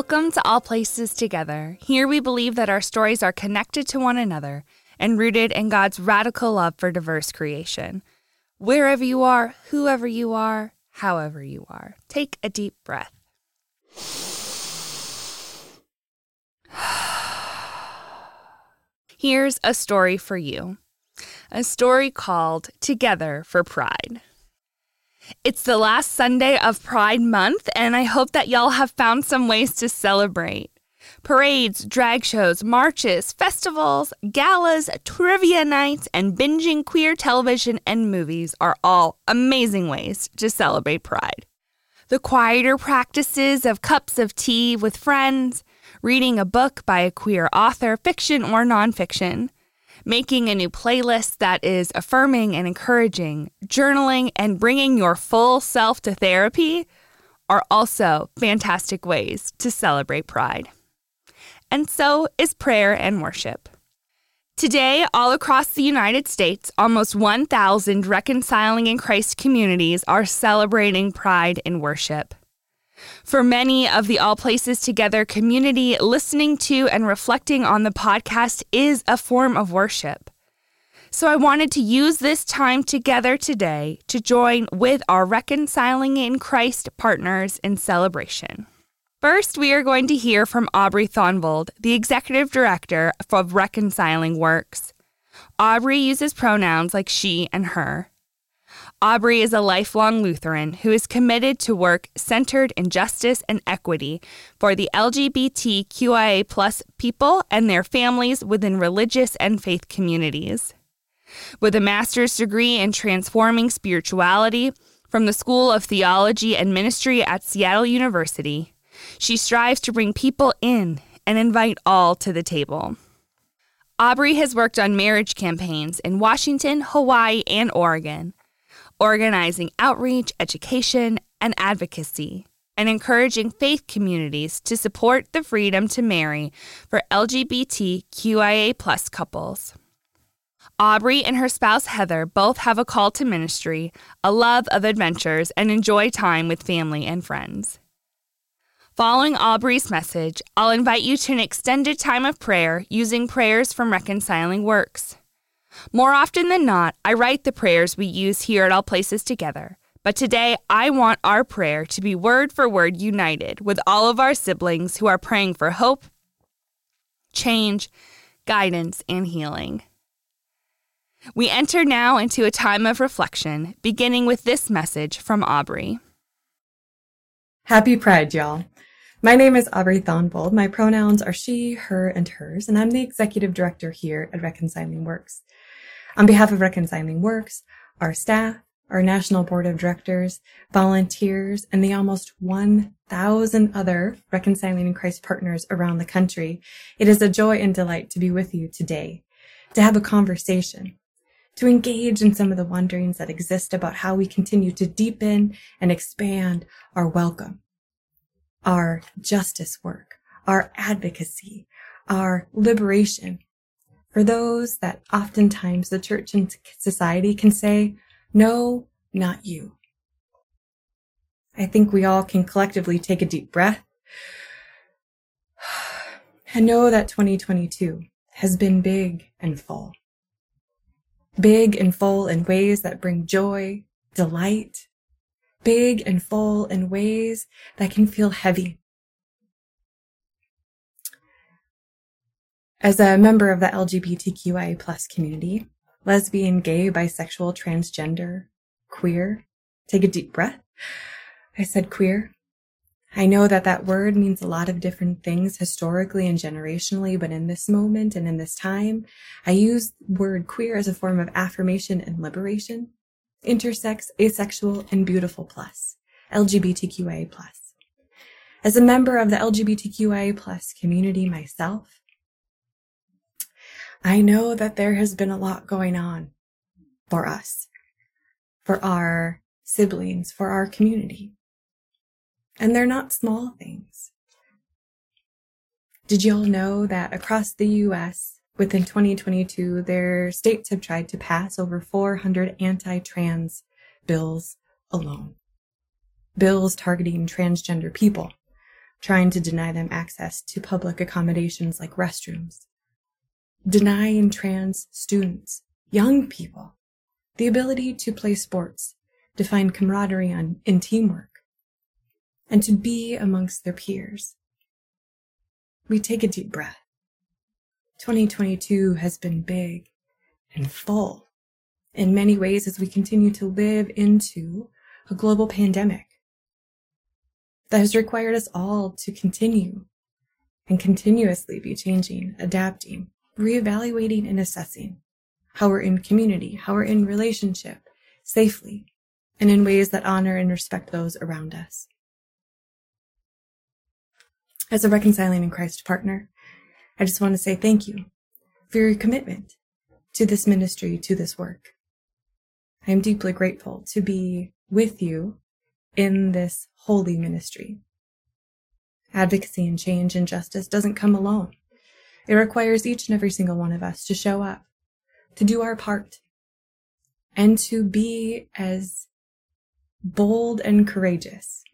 Welcome to All Places Together. Here we believe that our stories are connected to one another and rooted in God's radical love for diverse creation. Wherever you are, whoever you are, however you are, take a deep breath. Here's a story for you a story called Together for Pride. It's the last Sunday of Pride Month, and I hope that y'all have found some ways to celebrate. Parades, drag shows, marches, festivals, galas, trivia nights, and binging queer television and movies are all amazing ways to celebrate Pride. The quieter practices of cups of tea with friends, reading a book by a queer author, fiction or nonfiction, making a new playlist that is affirming and encouraging, journaling, and bringing your full self to therapy are also fantastic ways to celebrate Pride. And so is prayer and worship. Today, all across the United States, almost 1,000 Reconciling in Christ communities are celebrating Pride in worship. For many of the All Places Together community, listening to and reflecting on the podcast is a form of worship. So I wanted to use this time together today to join with our Reconciling in Christ partners in celebration. First, we are going to hear from Aubrey Thonvold, the Executive Director of Reconciling Works. Aubrey uses pronouns like she and her. Aubrey is a lifelong Lutheran who is committed to work centered in justice and equity for the LGBTQIA plus people and their families within religious and faith communities. With a master's degree in transforming spirituality from the School of Theology and Ministry at Seattle University, she strives to bring people in and invite all to the table. Aubrey has worked on marriage campaigns in Washington, Hawaii, and Oregon organizing outreach, education, and advocacy, and encouraging faith communities to support the freedom to marry for LGBTQIA couples. Aubrey and her spouse Heather both have a call to ministry, a love of adventures, and enjoy time with family and friends. Following Aubrey's message, I'll invite you to an extended time of prayer using prayers from Reconciling Works. More often than not, I write the prayers we use here at All Places Together. But today, I want our prayer to be word for word united with all of our siblings who are praying for hope, change, guidance, and healing. We enter now into a time of reflection, beginning with this message from Aubrey. Happy Pride, y'all. My name is Aubrey Thonvold. My pronouns are she, her, and hers, and I'm the executive director here at Reconciling Works. On behalf of Reconciling Works, our staff, our National Board of Directors, volunteers, and the almost 1,000 other Reconciling in Christ partners around the country, it is a joy and delight to be with you today, to have a conversation, to engage in some of the wonderings that exist about how we continue to deepen and expand our welcome, our justice work, our advocacy, our liberation, for those that oftentimes the church and society can say, no, not you. I think we all can collectively take a deep breath and know that 2022 has been big and full. Big and full in ways that bring joy, delight, big and full in ways that can feel heavy As a member of the LGBTQIA plus community, lesbian, gay, bisexual, transgender, queer, take a deep breath. I said queer. I know that that word means a lot of different things historically and generationally, but in this moment and in this time, I use the word queer as a form of affirmation and liberation. Intersex, asexual, and beautiful plus. LGBTQIA plus. As a member of the LGBTQIA plus community myself, I know that there has been a lot going on for us, for our siblings, for our community. And they're not small things. Did y'all know that across the US, within 2022, their states have tried to pass over 400 anti-trans bills alone? Bills targeting transgender people trying to deny them access to public accommodations like restrooms, denying trans students, young people, the ability to play sports, to find camaraderie on, in teamwork, and to be amongst their peers. We take a deep breath. 2022 has been big and full in many ways as we continue to live into a global pandemic that has required us all to continue and continuously be changing, adapting, reevaluating, and assessing how we're in community, how we're in relationship safely, and in ways that honor and respect those around us. As a reconciling in Christ partner, I just want to say thank you for your commitment to this ministry, to this work. I am deeply grateful to be with you in this holy ministry. Advocacy and change and justice doesn't come alone. It requires each and every single one of us to show up, to do our part, and to be as bold and courageous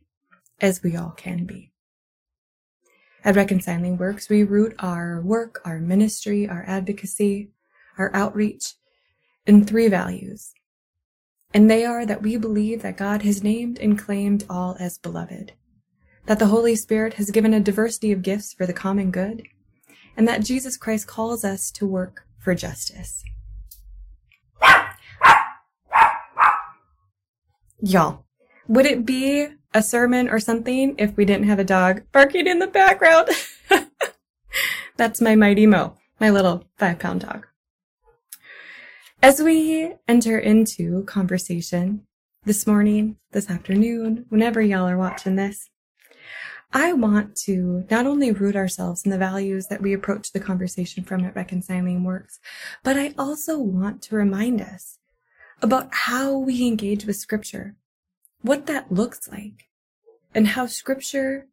as we all can be. At Reconciling Works, we root our work, our ministry, our advocacy, our outreach in three values and they are that we believe that God has named and claimed all as beloved, that the Holy Spirit has given a diversity of gifts for the common good, and that Jesus Christ calls us to work for justice. Y'all, would it be a sermon or something if we didn't have a dog barking in the background? That's my mighty Mo, my little five pound dog. As we enter into conversation this morning, this afternoon, whenever y'all are watching this, I want to not only root ourselves in the values that we approach the conversation from at Reconciling Works, but I also want to remind us about how we engage with Scripture, what that looks like, and how Scripture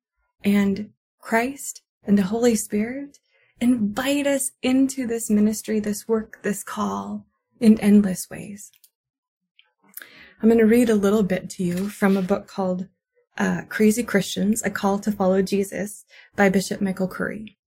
and Christ and the Holy Spirit invite us into this ministry, this work, this call in endless ways. I'm going to read a little bit to you from a book called uh, Crazy Christians A Call to Follow Jesus by Bishop Michael Curry.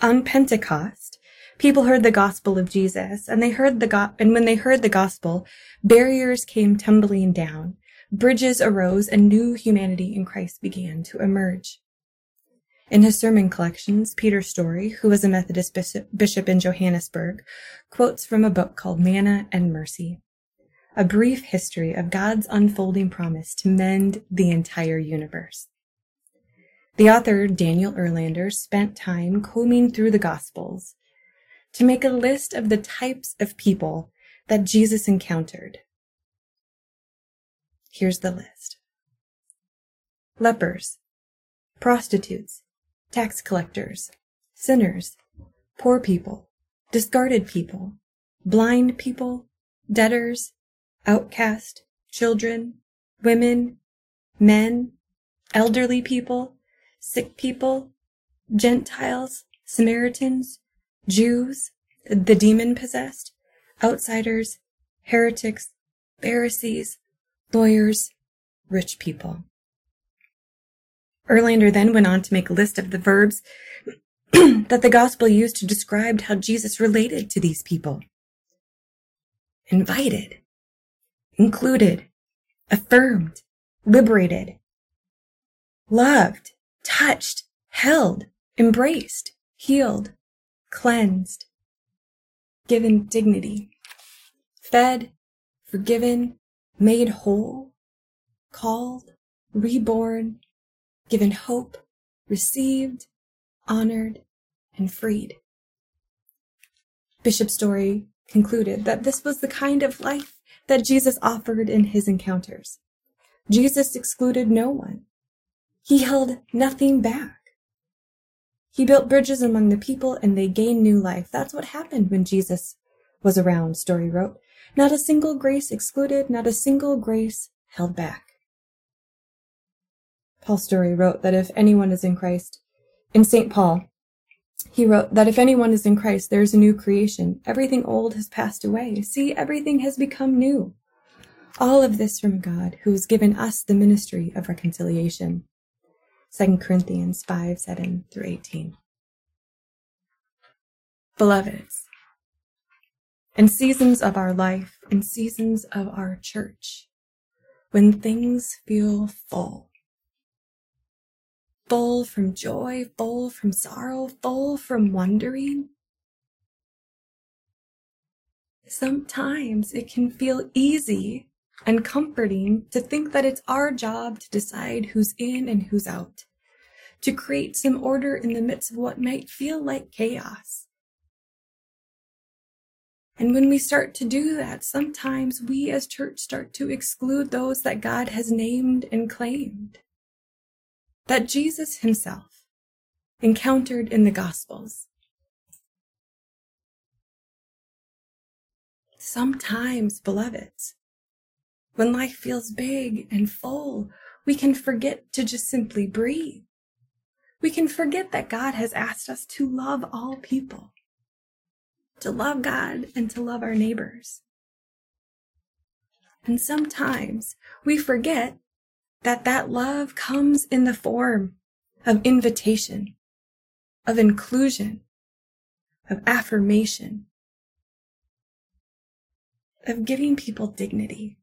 On Pentecost, people heard the gospel of Jesus, and they heard the go- and when they heard the gospel, barriers came tumbling down, bridges arose, and new humanity in Christ began to emerge. In his sermon collections, Peter Storey, who was a Methodist bishop in Johannesburg, quotes from a book called Manna and Mercy, a brief history of God's unfolding promise to mend the entire universe. The author, Daniel Erlander, spent time combing through the Gospels to make a list of the types of people that Jesus encountered. Here's the list. Lepers, prostitutes, tax collectors, sinners, poor people, discarded people, blind people, debtors, outcast, children, women, men, elderly people, sick people, Gentiles, Samaritans, Jews, the demon possessed, outsiders, heretics, Pharisees, lawyers, rich people. Erlander then went on to make a list of the verbs that the gospel used to describe how Jesus related to these people. Invited, included, affirmed, liberated, loved, touched, held, embraced, healed, cleansed, given dignity, fed, forgiven, made whole, called, reborn, given hope, received, honored, and freed. Bishop Storey concluded that this was the kind of life that Jesus offered in his encounters. Jesus excluded no one. He held nothing back. He built bridges among the people and they gained new life. That's what happened when Jesus was around, Storey wrote. Not a single grace excluded, not a single grace held back. Paul Story wrote that if anyone is in Christ, in St. Paul, he wrote that if anyone is in Christ, there is a new creation. Everything old has passed away. See, everything has become new. All of this from God, who has given us the ministry of reconciliation. 2 Corinthians 5 7 through 18. Beloveds, in seasons of our life, in seasons of our church, when things feel full, full from joy, full from sorrow, full from wondering, sometimes it can feel easy and comforting to think that it's our job to decide who's in and who's out, to create some order in the midst of what might feel like chaos. And when we start to do that, sometimes we as church start to exclude those that God has named and claimed. That Jesus himself encountered in the Gospels. Sometimes, beloveds, when life feels big and full, we can forget to just simply breathe. We can forget that God has asked us to love all people to love God and to love our neighbors. And sometimes we forget that that love comes in the form of invitation, of inclusion, of affirmation, of giving people dignity,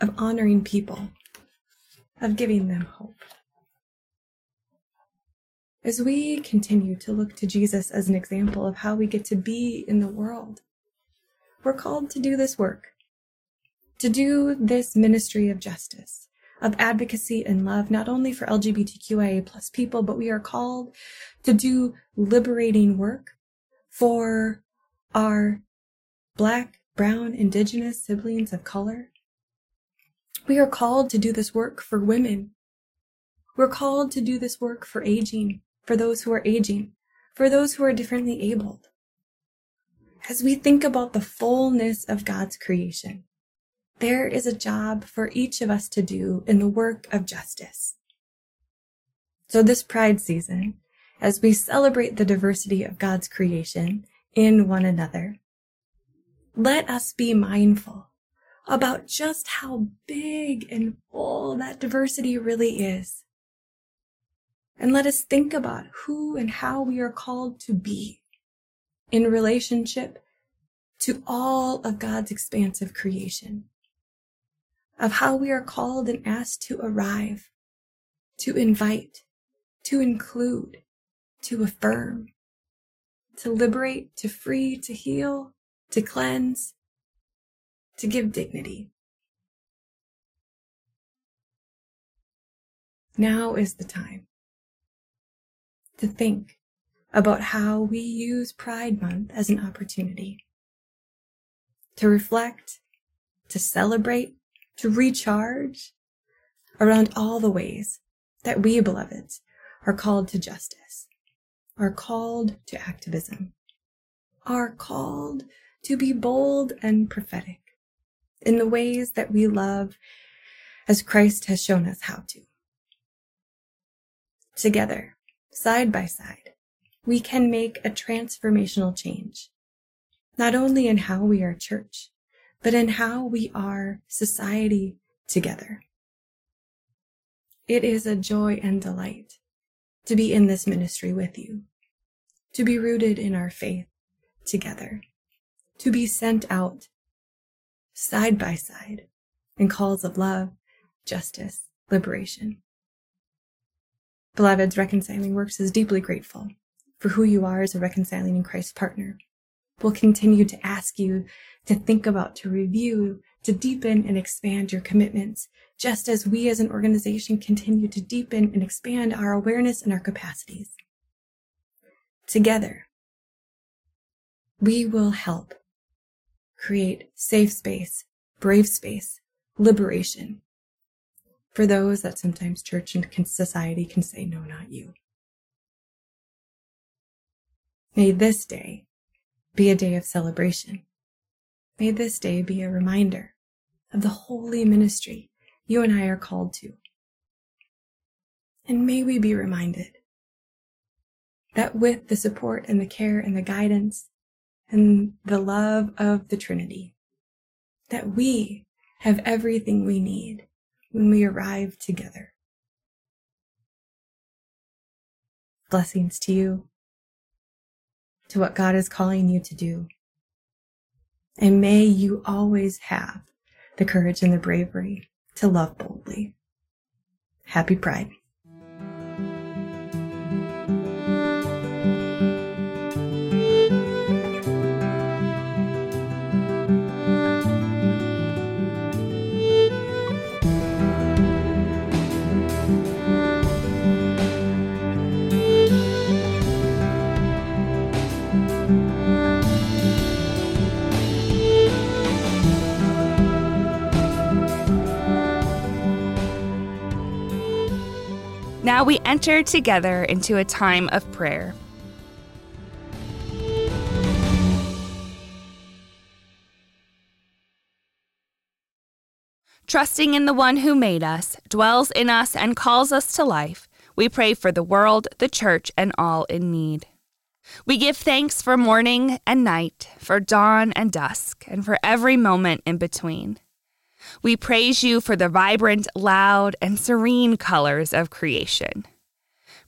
of honoring people, of giving them hope. As we continue to look to Jesus as an example of how we get to be in the world, we're called to do this work, to do this ministry of justice, of advocacy and love, not only for LGBTQIA plus people, but we are called to do liberating work for our Black, Brown, Indigenous siblings of color. We are called to do this work for women. We're called to do this work for aging, for those who are aging, for those who are differently abled. As we think about the fullness of God's creation, there is a job for each of us to do in the work of justice. So this pride season, as we celebrate the diversity of God's creation in one another, let us be mindful about just how big and full that diversity really is and let us think about who and how we are called to be in relationship to all of God's expansive creation, of how we are called and asked to arrive, to invite, to include, to affirm, to liberate, to free, to heal, to cleanse, to give dignity. Now is the time to think about how we use Pride Month as an opportunity to reflect, to celebrate, to recharge around all the ways that we, beloveds, are called to justice, are called to activism, are called to be bold and prophetic in the ways that we love as Christ has shown us how to. Together, side by side, we can make a transformational change, not only in how we are church, but in how we are society together. It is a joy and delight to be in this ministry with you, to be rooted in our faith together, to be sent out side by side in calls of love, justice, liberation. Beloveds, Reconciling Works is deeply grateful for who you are as a reconciling in Christ partner. We'll continue to ask you to think about, to review, to deepen and expand your commitments, just as we as an organization continue to deepen and expand our awareness and our capacities. Together, we will help create safe space, brave space, liberation, for those that sometimes church and society can say, no, not you. May this day be a day of celebration. May this day be a reminder of the holy ministry you and I are called to. And may we be reminded that with the support and the care and the guidance and the love of the Trinity. That we have everything we need when we arrive together. Blessings to you, to what God is calling you to do. And may you always have the courage and the bravery to love boldly. Happy Pride. Now we enter together into a time of prayer. Trusting in the one who made us, dwells in us, and calls us to life, we pray for the world, the church, and all in need. We give thanks for morning and night, for dawn and dusk, and for every moment in between. We praise you for the vibrant, loud, and serene colors of creation,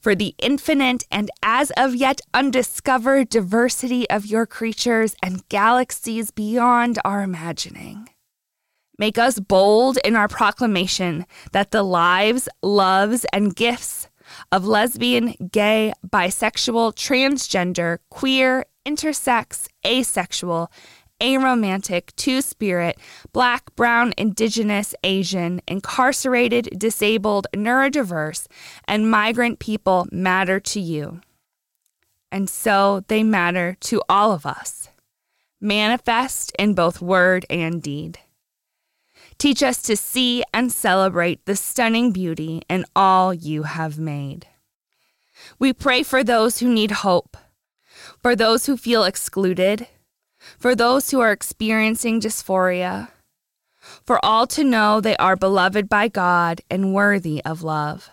for the infinite and as of yet undiscovered diversity of your creatures and galaxies beyond our imagining. Make us bold in our proclamation that the lives, loves, and gifts of lesbian, gay, bisexual, transgender, queer, intersex, asexual, aromantic, two spirit, black, brown, indigenous, Asian, incarcerated, disabled, neurodiverse, and migrant people matter to you. And so they matter to all of us, manifest in both word and deed. Teach us to see and celebrate the stunning beauty in all you have made. We pray for those who need hope, for those who feel excluded, for those who are experiencing dysphoria, for all to know they are beloved by God and worthy of love.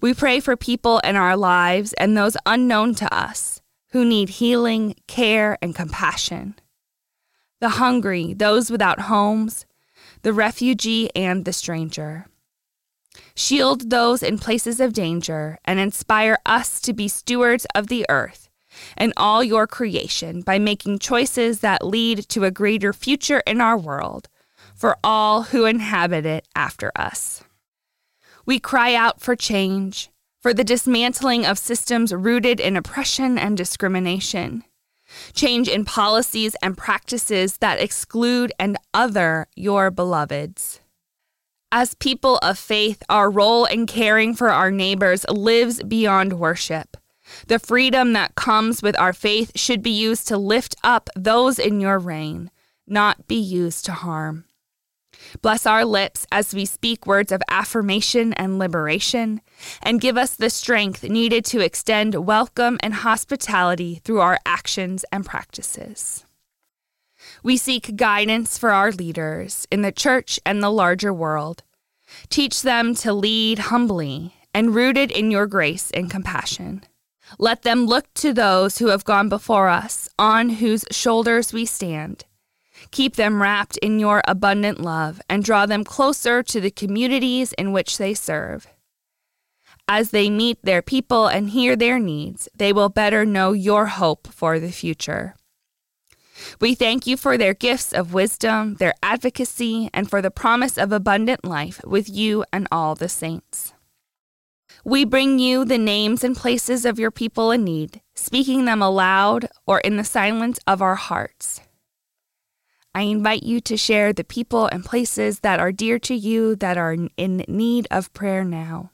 We pray for people in our lives and those unknown to us who need healing, care, and compassion. The hungry, those without homes, the refugee, and the stranger. Shield those in places of danger and inspire us to be stewards of the earth and all your creation by making choices that lead to a greater future in our world for all who inhabit it after us. We cry out for change, for the dismantling of systems rooted in oppression and discrimination, change in policies and practices that exclude and other your beloveds. As people of faith, our role in caring for our neighbors lives beyond worship. The freedom that comes with our faith should be used to lift up those in your reign, not be used to harm. Bless our lips as we speak words of affirmation and liberation, and give us the strength needed to extend welcome and hospitality through our actions and practices. We seek guidance for our leaders in the church and the larger world. Teach them to lead humbly and rooted in your grace and compassion. Let them look to those who have gone before us, on whose shoulders we stand. Keep them wrapped in your abundant love and draw them closer to the communities in which they serve. As they meet their people and hear their needs, they will better know your hope for the future. We thank you for their gifts of wisdom, their advocacy, and for the promise of abundant life with you and all the saints. We bring you the names and places of your people in need, speaking them aloud or in the silence of our hearts. I invite you to share the people and places that are dear to you that are in need of prayer now.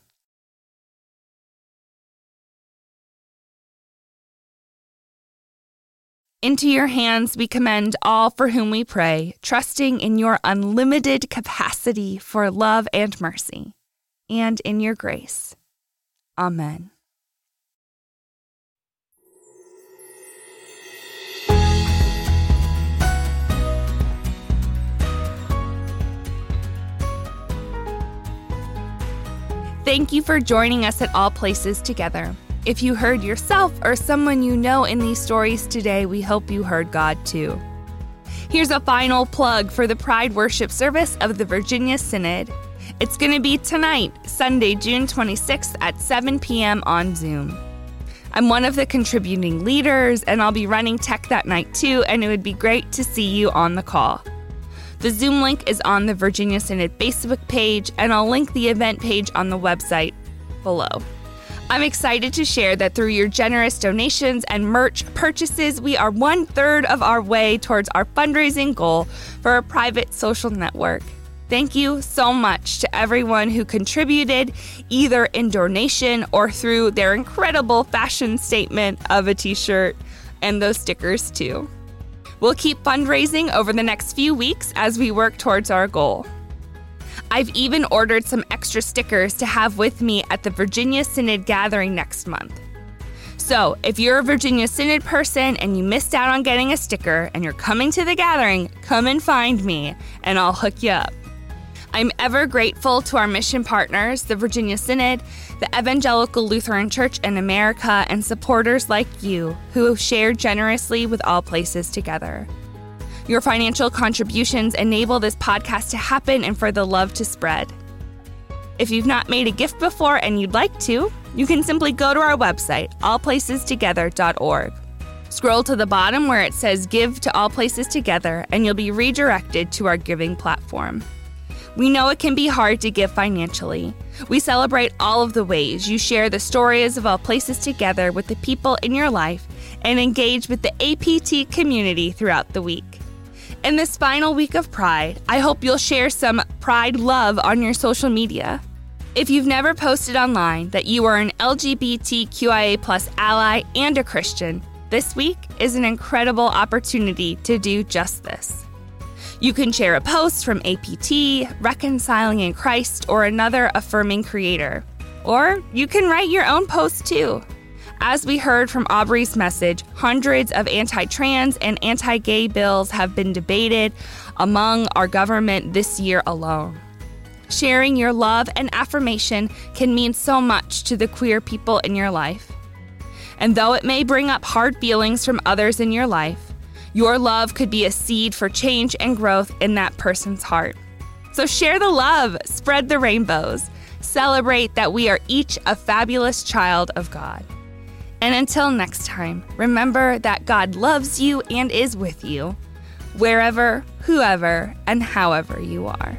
Into your hands we commend all for whom we pray, trusting in your unlimited capacity for love and mercy, and in your grace. Amen. Thank you for joining us at All Places Together. If you heard yourself or someone you know in these stories today, we hope you heard God too. Here's a final plug for the Pride Worship Service of the Virginia Synod. It's going to be tonight, Sunday, June 26th at 7 p.m. on Zoom. I'm one of the contributing leaders, and I'll be running tech that night too, and it would be great to see you on the call. The Zoom link is on the Virginia Synod Facebook page, and I'll link the event page on the website below. I'm excited to share that through your generous donations and merch purchases, we are one third of our way towards our fundraising goal for a private social network. Thank you so much to everyone who contributed, either in donation or through their incredible fashion statement of a t shirt and those stickers, too. We'll keep fundraising over the next few weeks as we work towards our goal. I've even ordered some extra stickers to have with me at the Virginia Synod gathering next month. So, if you're a Virginia Synod person and you missed out on getting a sticker and you're coming to the gathering, come and find me and I'll hook you up. I'm ever grateful to our mission partners, the Virginia Synod, the Evangelical Lutheran Church in America, and supporters like you who share generously with All Places Together. Your financial contributions enable this podcast to happen and for the love to spread. If you've not made a gift before and you'd like to, you can simply go to our website, allplacestogether.org. Scroll to the bottom where it says Give to All Places Together, and you'll be redirected to our giving platform. We know it can be hard to give financially. We celebrate all of the ways you share the stories of All Places Together with the people in your life and engage with the APT community throughout the week. In this final week of Pride, I hope you'll share some Pride love on your social media. If you've never posted online that you are an LGBTQIA ally and a Christian, this week is an incredible opportunity to do just this. You can share a post from APT, Reconciling in Christ, or another affirming creator. Or you can write your own post too. As we heard from Aubrey's message, hundreds of anti trans and anti gay bills have been debated among our government this year alone. Sharing your love and affirmation can mean so much to the queer people in your life. And though it may bring up hard feelings from others in your life, your love could be a seed for change and growth in that person's heart. So share the love, spread the rainbows, celebrate that we are each a fabulous child of God. And until next time, remember that God loves you and is with you, wherever, whoever, and however you are.